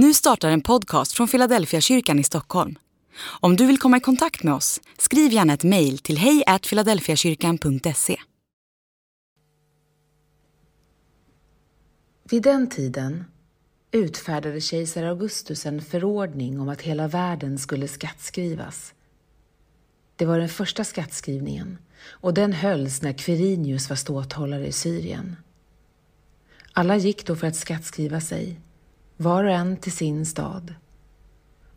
Nu startar en podcast från Philadelphia kyrkan i Stockholm. Om du vill komma i kontakt med oss, skriv gärna ett mejl till hejfiladelfiakyrkan.se. Vid den tiden utfärdade kejsar Augustus en förordning om att hela världen skulle skattskrivas. Det var den första skattskrivningen och den hölls när Quirinius var ståthållare i Syrien. Alla gick då för att skattskriva sig var och en till sin stad.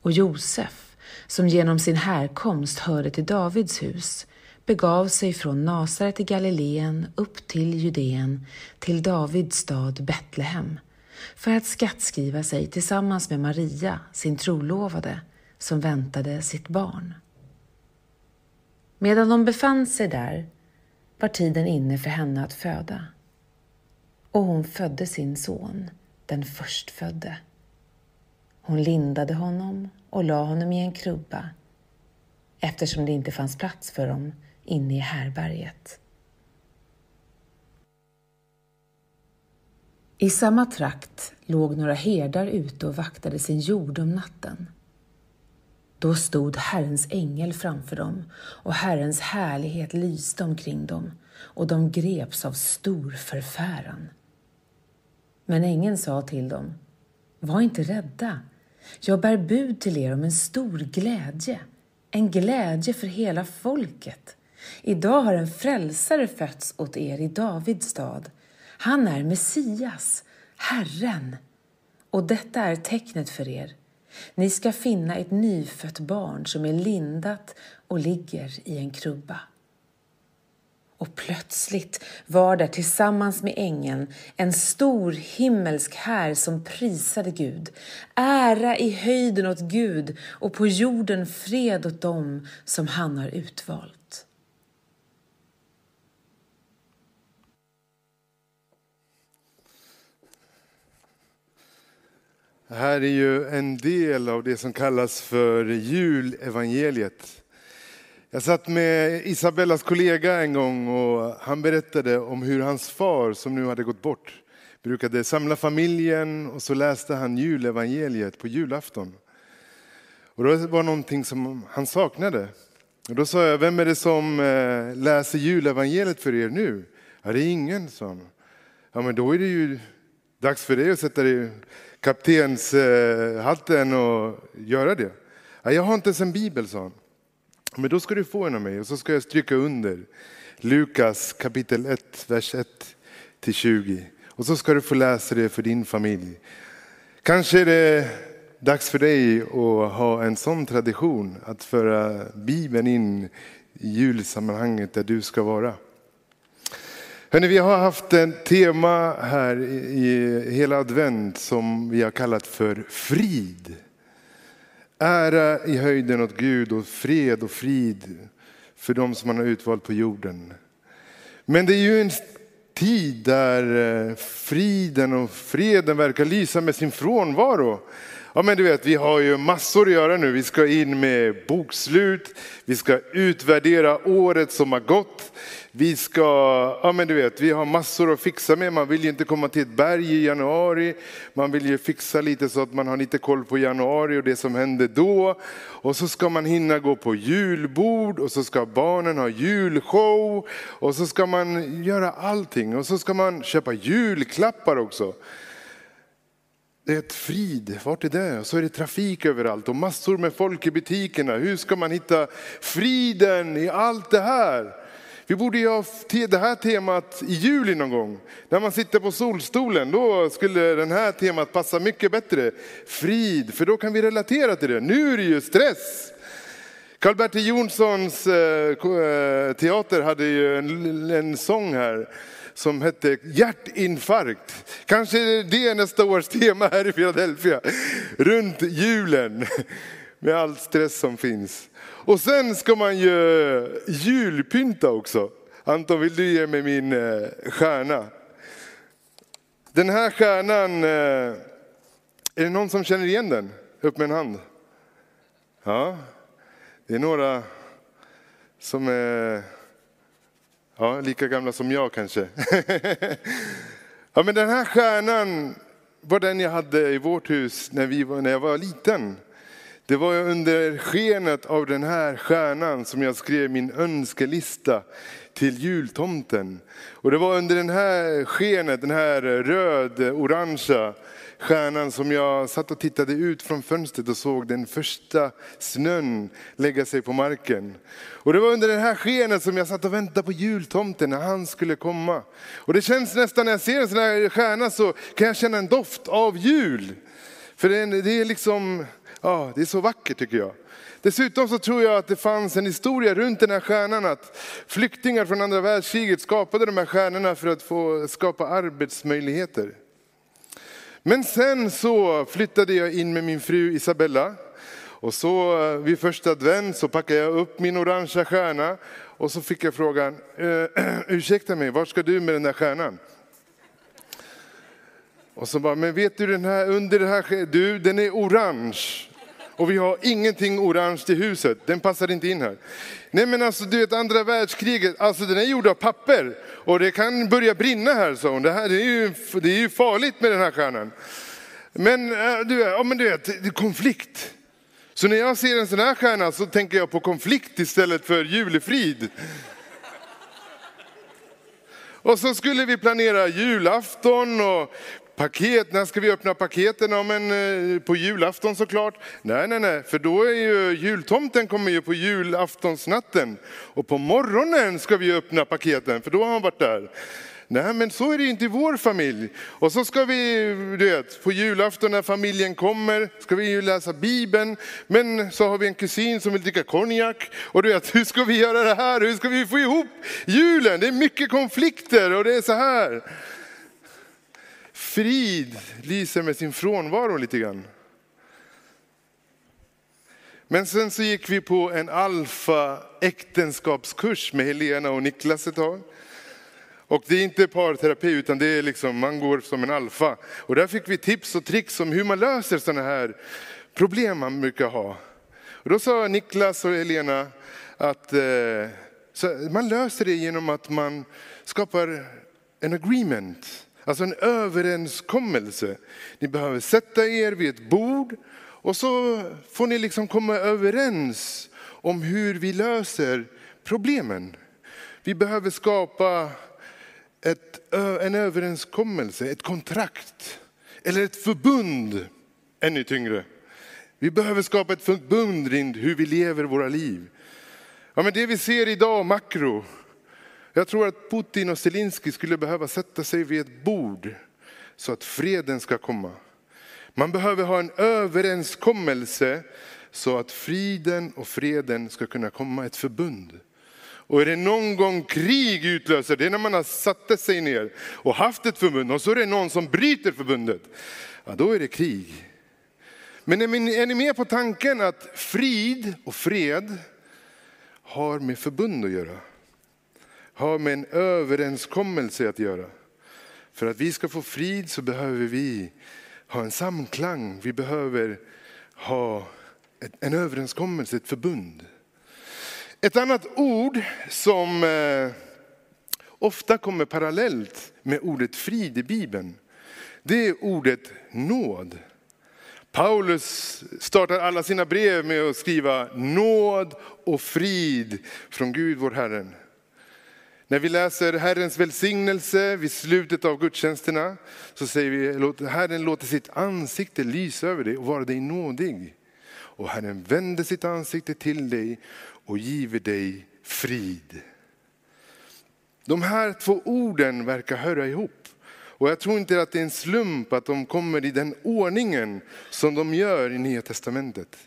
Och Josef, som genom sin härkomst hörde till Davids hus, begav sig från Nasaret i Galileen upp till Judeen, till Davids stad Betlehem, för att skattskriva sig tillsammans med Maria, sin trolovade, som väntade sitt barn. Medan de befann sig där var tiden inne för henne att föda. Och hon födde sin son, den förstfödde. Hon lindade honom och la honom i en krubba eftersom det inte fanns plats för dem inne i härberget. I samma trakt låg några herdar ute och vaktade sin jord om natten. Då stod Herrens ängel framför dem och Herrens härlighet lyste omkring dem och de greps av stor förfäran. Men ängeln sa till dem, var inte rädda. Jag bär bud till er om en stor glädje, en glädje för hela folket. Idag har en frälsare fötts åt er i Davids stad. Han är Messias, Herren. Och detta är tecknet för er. Ni ska finna ett nyfött barn som är lindat och ligger i en krubba. Och plötsligt var där tillsammans med ängeln en stor himmelsk här som prisade Gud. Ära i höjden åt Gud och på jorden fred åt dem som han har utvalt. Det här är ju en del av det som kallas för julevangeliet. Jag satt med Isabellas kollega en gång och han berättade om hur hans far, som nu hade gått bort, brukade samla familjen och så läste han julevangeliet på julafton. Och det var någonting som han saknade. Och då sa jag, vem är det som eh, läser julevangeliet för er nu? Ja, det är ingen, sa han. Ja, men då är det ju dags för dig att sätta dig i kaptenshatten och göra det. Ja, jag har inte ens en bibel, sa han. Men då ska du få en av mig och så ska jag stryka under Lukas kapitel 1, vers 1 till 20. Och så ska du få läsa det för din familj. Kanske är det dags för dig att ha en sån tradition att föra Bibeln in i julsammanhanget där du ska vara. Hörrni, vi har haft ett tema här i hela advent som vi har kallat för frid. Ära i höjden åt Gud och fred och frid för de som han har utvalt på jorden. Men det är ju en tid där eh, friden och freden verkar lysa med sin frånvaro. Ja men du vet, vi har ju massor att göra nu. Vi ska in med bokslut, vi ska utvärdera året som har gått. Vi ska, ja men du vet, vi har massor att fixa med. Man vill ju inte komma till ett berg i januari. Man vill ju fixa lite så att man har lite koll på januari och det som hände då. Och så ska man hinna gå på julbord och så ska barnen ha julshow. Och så ska man göra allting och så ska man köpa julklappar också. Det är ett frid, vart är det? Och så är det trafik överallt och massor med folk i butikerna. Hur ska man hitta friden i allt det här? Vi borde ju ha det här temat i juli någon gång. När man sitter på solstolen, då skulle det här temat passa mycket bättre. Frid, för då kan vi relatera till det. Nu är det ju stress. Karl-Bertil Jonssons eh, eh, teater hade ju en, en sång här som hette hjärtinfarkt. Kanske det är nästa års tema här i Philadelphia. Runt julen med all stress som finns. Och sen ska man ju julpynta också. Anton, vill du ge mig min eh, stjärna? Den här stjärnan, eh, är det någon som känner igen den? Upp med en hand. Ja, det är några som är ja, lika gamla som jag kanske. ja, men den här stjärnan var den jag hade i vårt hus när, vi var, när jag var liten. Det var under skenet av den här stjärnan som jag skrev min önskelista till jultomten. Och det var under den här skenet, den här röd-orangea stjärnan som jag satt och tittade ut från fönstret och såg den första snön lägga sig på marken. Och det var under den här skenet som jag satt och väntade på jultomten när han skulle komma. Och det känns nästan när jag ser en sån här stjärna så kan jag känna en doft av jul. För det är liksom, ja det är så vackert tycker jag. Dessutom så tror jag att det fanns en historia runt den här stjärnan att flyktingar från andra världskriget skapade de här stjärnorna för att få skapa arbetsmöjligheter. Men sen så flyttade jag in med min fru Isabella. Och så eh, vid första advent så packade jag upp min orangea stjärna. Och så fick jag frågan, eh, ursäkta mig, var ska du med den där stjärnan? Och så bara, men vet du den här, under det här, du den är orange. Och vi har ingenting orange i huset, den passar inte in här. Nej men alltså du vet andra världskriget, alltså den är gjord av papper. Och det kan börja brinna här sa hon, det, här, det, är, ju, det är ju farligt med den här stjärnan. Men äh, du, ja, men du vet, det är konflikt. Så när jag ser en sån här stjärna så tänker jag på konflikt istället för julefrid. Och så skulle vi planera julafton och Paket, när ska vi öppna paketen? Ja, men eh, på julafton såklart. Nej, nej, nej, för då är ju jultomten kommer ju på julaftonsnatten. Och på morgonen ska vi öppna paketen, för då har han varit där. Nej, men så är det inte i vår familj. Och så ska vi, du vet, på julafton när familjen kommer, ska vi ju läsa Bibeln. Men så har vi en kusin som vill dricka konjak. Och du vet, hur ska vi göra det här? Hur ska vi få ihop julen? Det är mycket konflikter och det är så här frid lyser med sin frånvaro lite grann. Men sen så gick vi på en alfa äktenskapskurs med Helena och Niklas ett tag. Och det är inte parterapi utan det är liksom, man går som en alfa. Och där fick vi tips och tricks om hur man löser sådana här problem man brukar ha. Och då sa Niklas och Helena att eh, man löser det genom att man skapar en agreement. Alltså en överenskommelse. Ni behöver sätta er vid ett bord och så får ni liksom komma överens om hur vi löser problemen. Vi behöver skapa ett, en överenskommelse, ett kontrakt eller ett förbund, ännu tyngre. Vi behöver skapa ett förbund kring hur vi lever våra liv. Ja, men det vi ser idag, makro, jag tror att Putin och Zelensky skulle behöva sätta sig vid ett bord så att freden ska komma. Man behöver ha en överenskommelse så att friden och freden ska kunna komma ett förbund. Och är det någon gång krig utlöser, det är när man har satt sig ner och haft ett förbund och så är det någon som bryter förbundet. Ja, då är det krig. Men är ni med på tanken att frid och fred har med förbund att göra? Har med en överenskommelse att göra. För att vi ska få frid så behöver vi ha en samklang. Vi behöver ha en överenskommelse, ett förbund. Ett annat ord som eh, ofta kommer parallellt med ordet frid i Bibeln, det är ordet nåd. Paulus startar alla sina brev med att skriva nåd och frid från Gud vår Herren. När vi läser Herrens välsignelse vid slutet av gudstjänsterna så säger vi låt Herren låter sitt ansikte lysa över dig och vara dig nådig. Och Herren vänder sitt ansikte till dig och giver dig frid. De här två orden verkar höra ihop. Och jag tror inte att det är en slump att de kommer i den ordningen som de gör i Nya Testamentet.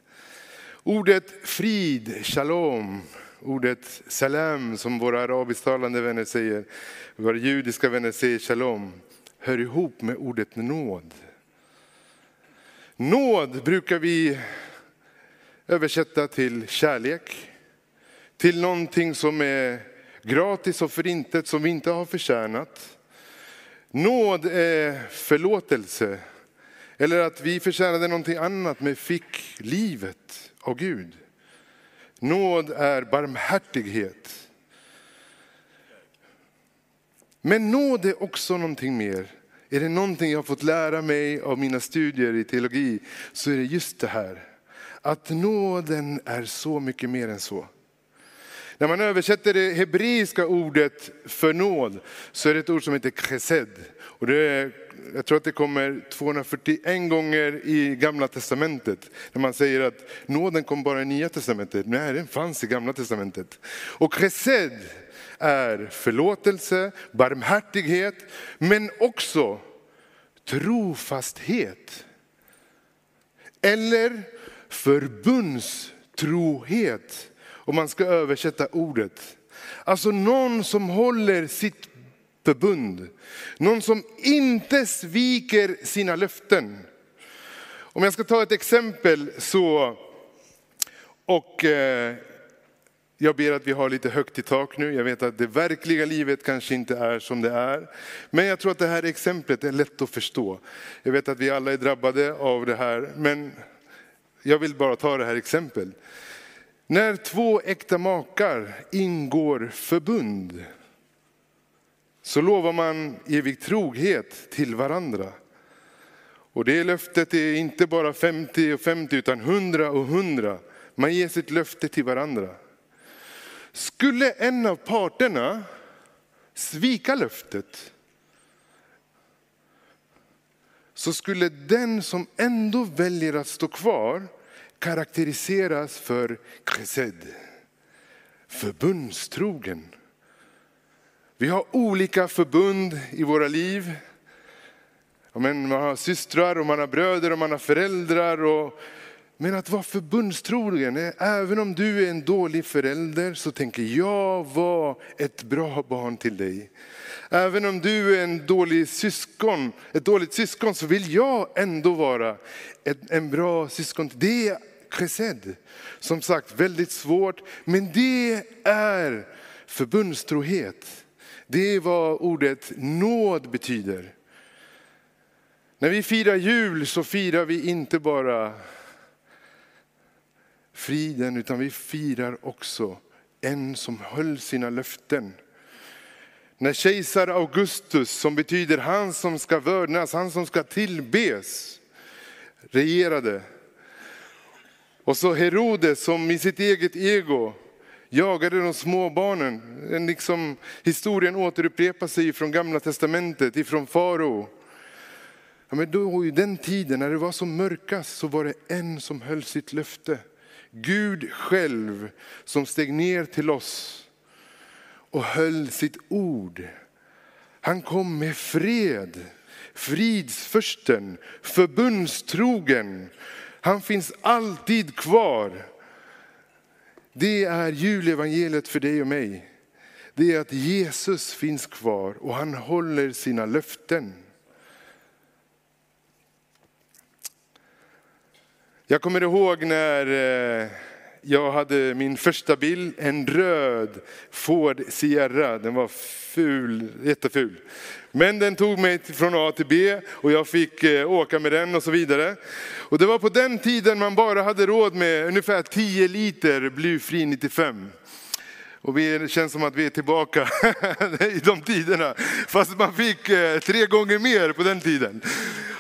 Ordet frid, shalom, Ordet salam som våra arabisktalande vänner säger, våra judiska vänner säger shalom, hör ihop med ordet nåd. Nåd brukar vi översätta till kärlek, till någonting som är gratis och förintet som vi inte har förtjänat. Nåd är förlåtelse, eller att vi förtjänade någonting annat men fick livet av Gud. Nåd är barmhärtighet. Men nåd är också någonting mer. är det någonting jag har fått lära mig av mina studier i teologi så är det just det här. Att nåden är så mycket mer än så. När man översätter det hebreiska ordet för nåd så är det ett ord som heter chesed. Och det jag tror att det kommer 241 gånger i gamla testamentet. När man säger att nåden kom bara i nya testamentet. Nej, den fanns i gamla testamentet. Och chesed är förlåtelse, barmhärtighet, men också trofasthet. Eller förbundstrohet, om man ska översätta ordet. Alltså någon som håller sitt förbund. Någon som inte sviker sina löften. Om jag ska ta ett exempel så, och eh, jag ber att vi har lite högt i tak nu. Jag vet att det verkliga livet kanske inte är som det är. Men jag tror att det här exemplet är lätt att förstå. Jag vet att vi alla är drabbade av det här, men jag vill bara ta det här exemplet. När två äkta makar ingår förbund så lovar man evig trohet till varandra. Och det löftet är inte bara 50 och 50 utan 100 och 100. Man ger sitt löfte till varandra. Skulle en av parterna svika löftet så skulle den som ändå väljer att stå kvar karaktäriseras för chesed, förbundstrogen. Vi har olika förbund i våra liv. Man har systrar och man har bröder och man har föräldrar. Och, men att vara förbundstrogen, eh, även om du är en dålig förälder så tänker jag vara ett bra barn till dig. Även om du är en dålig syskon, ett dåligt syskon så vill jag ändå vara en bra syskon. Det är chesed. Som sagt väldigt svårt, men det är förbundstrohet. Det är vad ordet nåd betyder. När vi firar jul så firar vi inte bara friden, utan vi firar också en som höll sina löften. När kejsar Augustus, som betyder han som ska vördnas, han som ska tillbes, regerade. Och så Herodes som i sitt eget ego jagade de små barnen. Eh, liksom, historien återupprepar sig från gamla testamentet, ifrån farao. Ja, men då, I den tiden när det var som mörkast så var det en som höll sitt löfte. Gud själv som steg ner till oss och höll sitt ord. Han kom med fred, fridsförsten, förbundstrogen. Han finns alltid kvar. Det är julevangeliet för dig och mig. Det är att Jesus finns kvar och han håller sina löften. Jag kommer ihåg när eh, jag hade min första bil, en röd Ford Sierra. Den var ful, jätteful. Men den tog mig från A till B och jag fick eh, åka med den och så vidare. Och det var på den tiden man bara hade råd med ungefär 10 liter blyfri 95. Och det känns som att vi är tillbaka i de tiderna. Fast man fick eh, tre gånger mer på den tiden.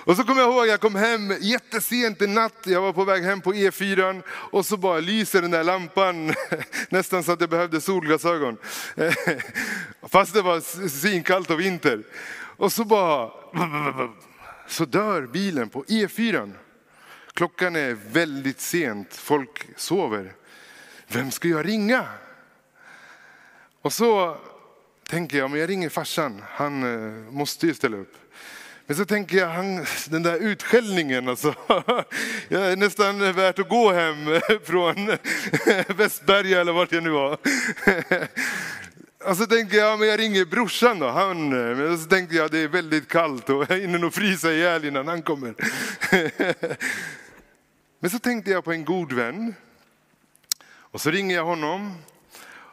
Och så kommer jag ihåg, jag kom hem jättesent en natt, jag var på väg hem på E4 och så bara lyser den där lampan nästan så att jag behövde solglasögon. Fast det var svinkallt och vinter. Och så bara, så dör bilen på E4. Klockan är väldigt sent, folk sover. Vem ska jag ringa? Och så tänker jag, men jag ringer farsan, han eh, måste ju ställa upp. Men så tänker jag, han, den där utskällningen alltså. Jag är nästan värt att gå hem från Västberga eller vart jag nu var. Och så tänker jag, men jag ringer brorsan då. Han, men så tänkte jag, det är väldigt kallt och jag hinner nog frysa ihjäl innan han kommer. Men så tänkte jag på en god vän. Och så ringer jag honom.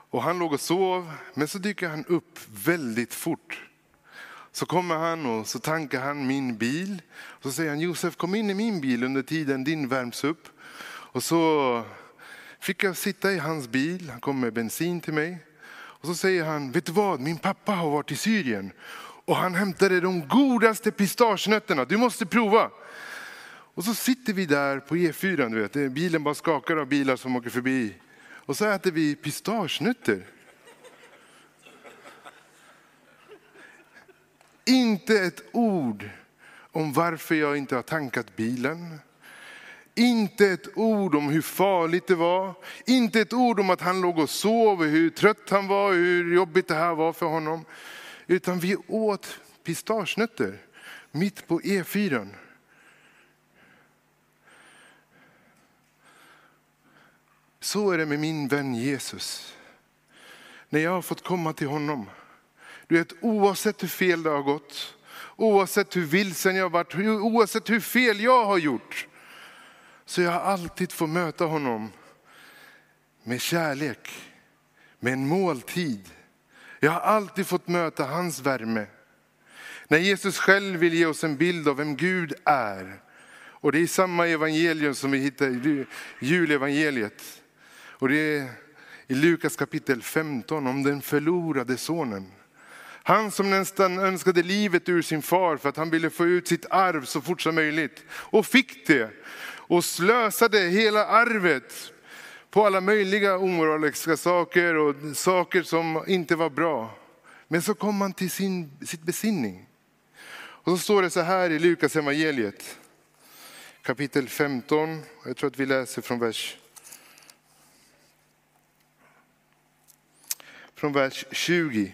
Och han låg och sov, men så dyker han upp väldigt fort. Så kommer han och så tankar han min bil. Och så säger han, Josef kom in i min bil under tiden din värms upp. Och så fick jag sitta i hans bil, han kom med bensin till mig. Och så säger han, vet du vad, min pappa har varit i Syrien Och han hämtade de godaste pistagenötterna, du måste prova. Och så sitter vi där på E4, du vet, bilen bara skakar av bilar som åker förbi. Och så äter vi pistagenötter. Inte ett ord om varför jag inte har tankat bilen. Inte ett ord om hur farligt det var. Inte ett ord om att han låg och sov, hur trött han var, hur jobbigt det här var för honom. Utan vi åt pistagenötter mitt på E4. Så är det med min vän Jesus. När jag har fått komma till honom. Du vet, oavsett hur fel det har gått, oavsett hur vilsen jag har varit, oavsett hur fel jag har gjort, så jag har alltid fått möta honom med kärlek, med en måltid. Jag har alltid fått möta hans värme. När Jesus själv vill ge oss en bild av vem Gud är. Och det är samma evangelium som vi hittar i julevangeliet. Och det är i Lukas kapitel 15 om den förlorade sonen. Han som nästan önskade livet ur sin far för att han ville få ut sitt arv så fort som möjligt. Och fick det. Och slösade hela arvet på alla möjliga omoraliska saker och saker som inte var bra. Men så kom han till sin, sitt besinning. Och så står det så här i Lukas evangeliet kapitel 15. Jag tror att vi läser från vers från vers 20.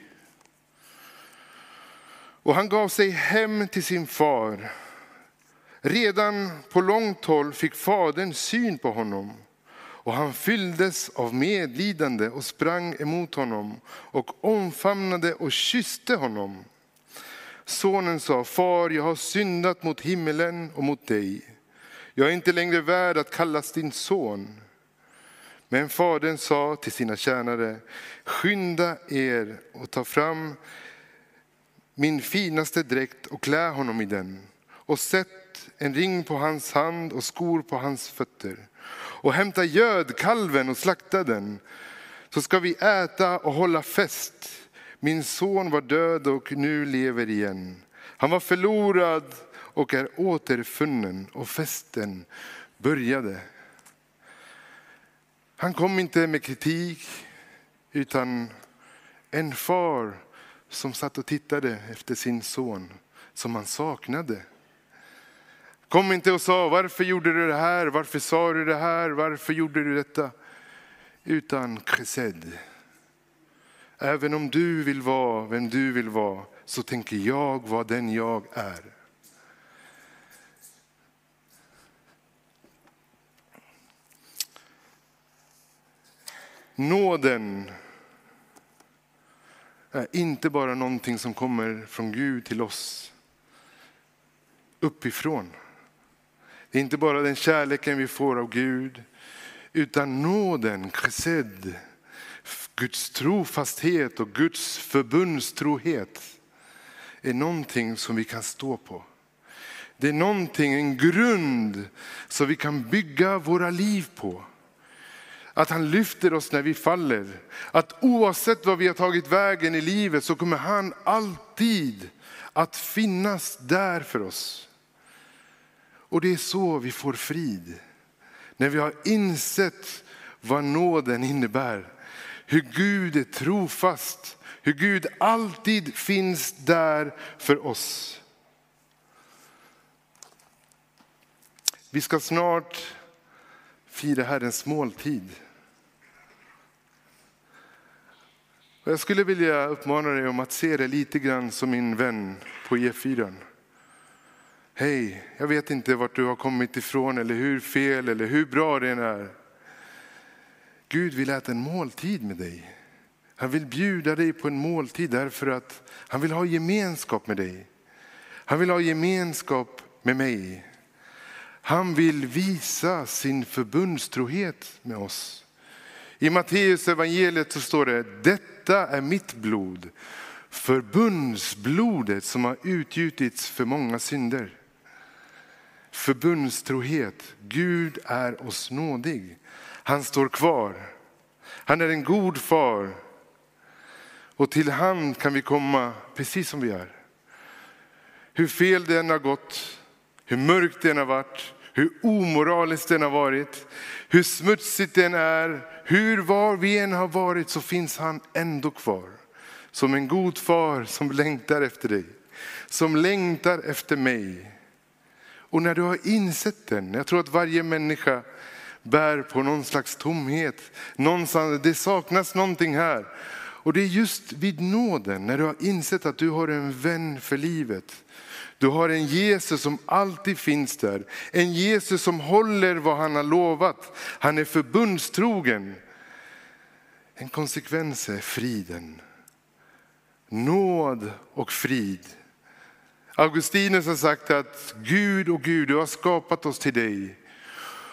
Och han gav sig hem till sin far. Redan på långt håll fick fadern syn på honom och han fylldes av medlidande och sprang emot honom och omfamnade och kysste honom. Sonen sa, far jag har syndat mot himmelen och mot dig. Jag är inte längre värd att kallas din son. Men fadern sa till sina tjänare, skynda er och ta fram min finaste dräkt och klä honom i den och sätt en ring på hans hand och skor på hans fötter och hämta gödkalven och slakta den så ska vi äta och hålla fest. Min son var död och nu lever igen. Han var förlorad och är återfunnen och festen började. Han kom inte med kritik utan en far som satt och tittade efter sin son som han saknade. Kom inte och sa varför gjorde du det här, varför sa du det här, varför gjorde du detta? Utan chesed. Även om du vill vara vem du vill vara så tänker jag vara den jag är. Nåden är inte bara någonting som kommer från Gud till oss uppifrån. Det är inte bara den kärleken vi får av Gud, utan nåden, chesed, Guds trofasthet och Guds förbundstrohet är någonting som vi kan stå på. Det är någonting, en grund som vi kan bygga våra liv på. Att han lyfter oss när vi faller. Att oavsett vad vi har tagit vägen i livet så kommer han alltid att finnas där för oss. Och det är så vi får frid. När vi har insett vad nåden innebär. Hur Gud är trofast. Hur Gud alltid finns där för oss. Vi ska snart fira Herrens måltid. Jag skulle vilja uppmana dig om att se det lite grann som min vän på E4. Hej, jag vet inte vart du har kommit ifrån eller hur fel eller hur bra det än är. Gud vill äta en måltid med dig. Han vill bjuda dig på en måltid därför att han vill ha gemenskap med dig. Han vill ha gemenskap med mig. Han vill visa sin förbundstrohet med oss. I Matteus evangeliet så står det, detta är mitt blod, förbundsblodet som har utgjutits för många synder. Förbundstrohet, Gud är oss nådig. Han står kvar. Han är en god far. Och till han kan vi komma precis som vi är. hur fel det än har gått, hur mörkt det än har varit, hur omoraliskt den har varit, hur smutsigt den är, hur var vi än har varit så finns han ändå kvar. Som en god far som längtar efter dig, som längtar efter mig. Och när du har insett den, jag tror att varje människa bär på någon slags tomhet. Någonstans, det saknas någonting här. Och det är just vid nåden, när du har insett att du har en vän för livet. Du har en Jesus som alltid finns där. En Jesus som håller vad han har lovat. Han är förbundstrogen. En konsekvens är friden. Nåd och frid. Augustinus har sagt att Gud och Gud, du har skapat oss till dig.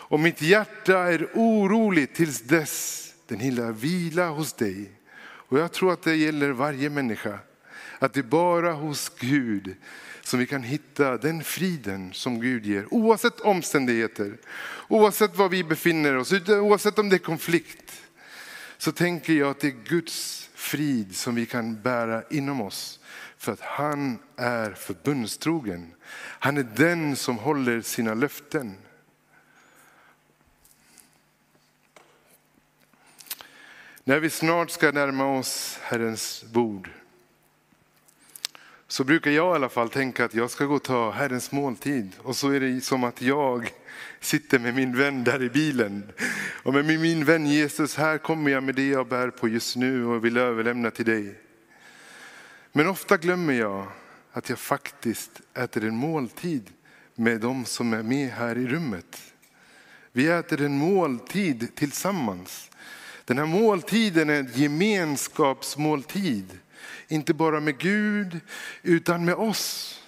Och mitt hjärta är oroligt tills dess den hinner vila hos dig. Och jag tror att det gäller varje människa. Att det är bara hos Gud som vi kan hitta den friden som Gud ger. Oavsett omständigheter, oavsett var vi befinner oss, oavsett om det är konflikt. Så tänker jag att det är Guds frid som vi kan bära inom oss. För att han är förbundstrogen. Han är den som håller sina löften. När vi snart ska närma oss Herrens bord så brukar jag i alla fall tänka att jag ska gå och ta Herrens måltid. Och så är det som att jag sitter med min vän där i bilen. Och med min vän Jesus, här kommer jag med det jag bär på just nu och vill överlämna till dig. Men ofta glömmer jag att jag faktiskt äter en måltid med de som är med här i rummet. Vi äter en måltid tillsammans. Den här måltiden är en gemenskapsmåltid. Inte bara med Gud, utan med oss.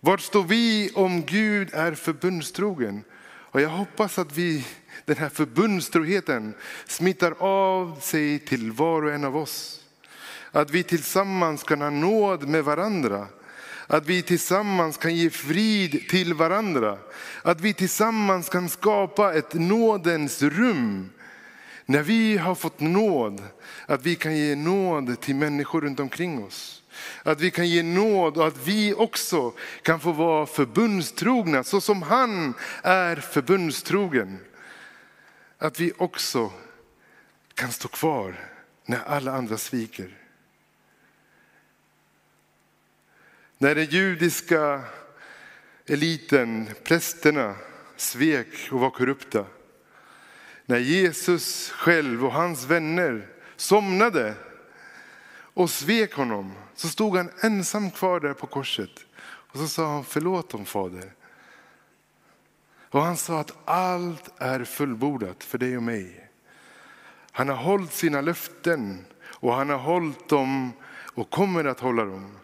Vart står vi om Gud är förbundstrogen? Och jag hoppas att vi, den här förbundstroheten smittar av sig till var och en av oss. Att vi tillsammans kan ha nåd med varandra. Att vi tillsammans kan ge frid till varandra. Att vi tillsammans kan skapa ett nådens rum när vi har fått nåd, att vi kan ge nåd till människor runt omkring oss. Att vi kan ge nåd och att vi också kan få vara förbundstrogna så som han är förbundstrogen. Att vi också kan stå kvar när alla andra sviker. När den judiska eliten, prästerna, svek och var korrupta när Jesus själv och hans vänner somnade och svek honom så stod han ensam kvar där på korset. Och så sa han förlåt dem fader. Och han sa att allt är fullbordat för dig och mig. Han har hållit sina löften och han har hållit dem och kommer att hålla dem.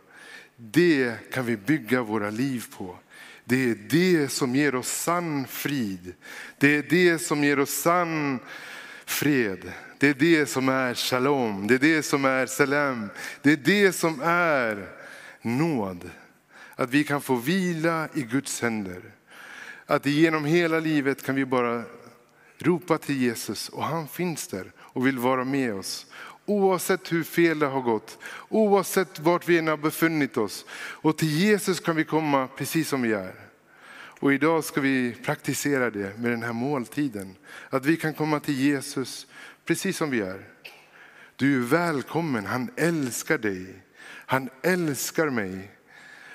Det kan vi bygga våra liv på. Det är det som ger oss sann frid. Det är det som ger oss sann fred. Det är det som är shalom, det är det som är salam. Det är det som är nåd. Att vi kan få vila i Guds händer. Att genom hela livet kan vi bara ropa till Jesus och han finns där och vill vara med oss. Oavsett hur fel det har gått, oavsett vart vi än har befunnit oss. Och till Jesus kan vi komma precis som vi är. Och idag ska vi praktisera det med den här måltiden. Att vi kan komma till Jesus precis som vi är. Du är välkommen, han älskar dig. Han älskar mig.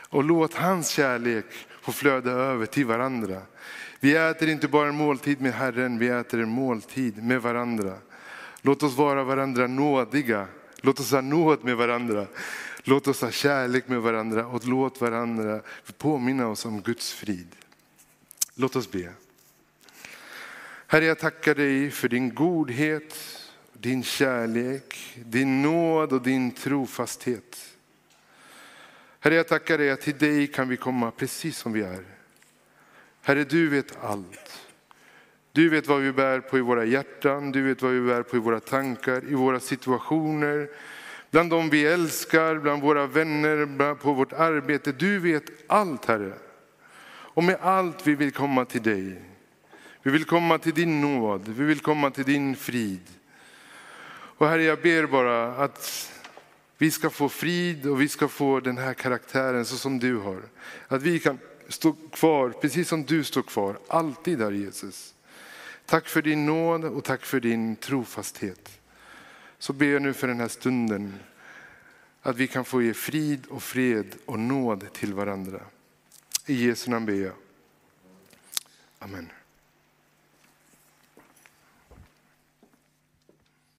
Och låt hans kärlek få flöda över till varandra. Vi äter inte bara en måltid med Herren, vi äter en måltid med varandra. Låt oss vara varandra nådiga. Låt oss ha nåd med varandra. Låt oss ha kärlek med varandra och låt varandra påminna oss om Guds frid. Låt oss be. Herre, jag tackar dig för din godhet, din kärlek, din nåd och din trofasthet. Herre, jag tackar dig att till dig kan vi komma precis som vi är. Herre, du vet allt. Du vet vad vi bär på i våra hjärtan, du vet vad vi bär på i våra tankar, i våra situationer, bland dem vi älskar, bland våra vänner, på vårt arbete. Du vet allt Herre. Och med allt vi vill komma till dig. Vi vill komma till din nåd, vi vill komma till din frid. Och Herre, jag ber bara att vi ska få frid och vi ska få den här karaktären så som du har. Att vi kan stå kvar precis som du står kvar, alltid Herre Jesus. Tack för din nåd och tack för din trofasthet. Så ber jag nu för den här stunden att vi kan få ge frid och fred och nåd till varandra. I Jesu namn ber jag. Amen.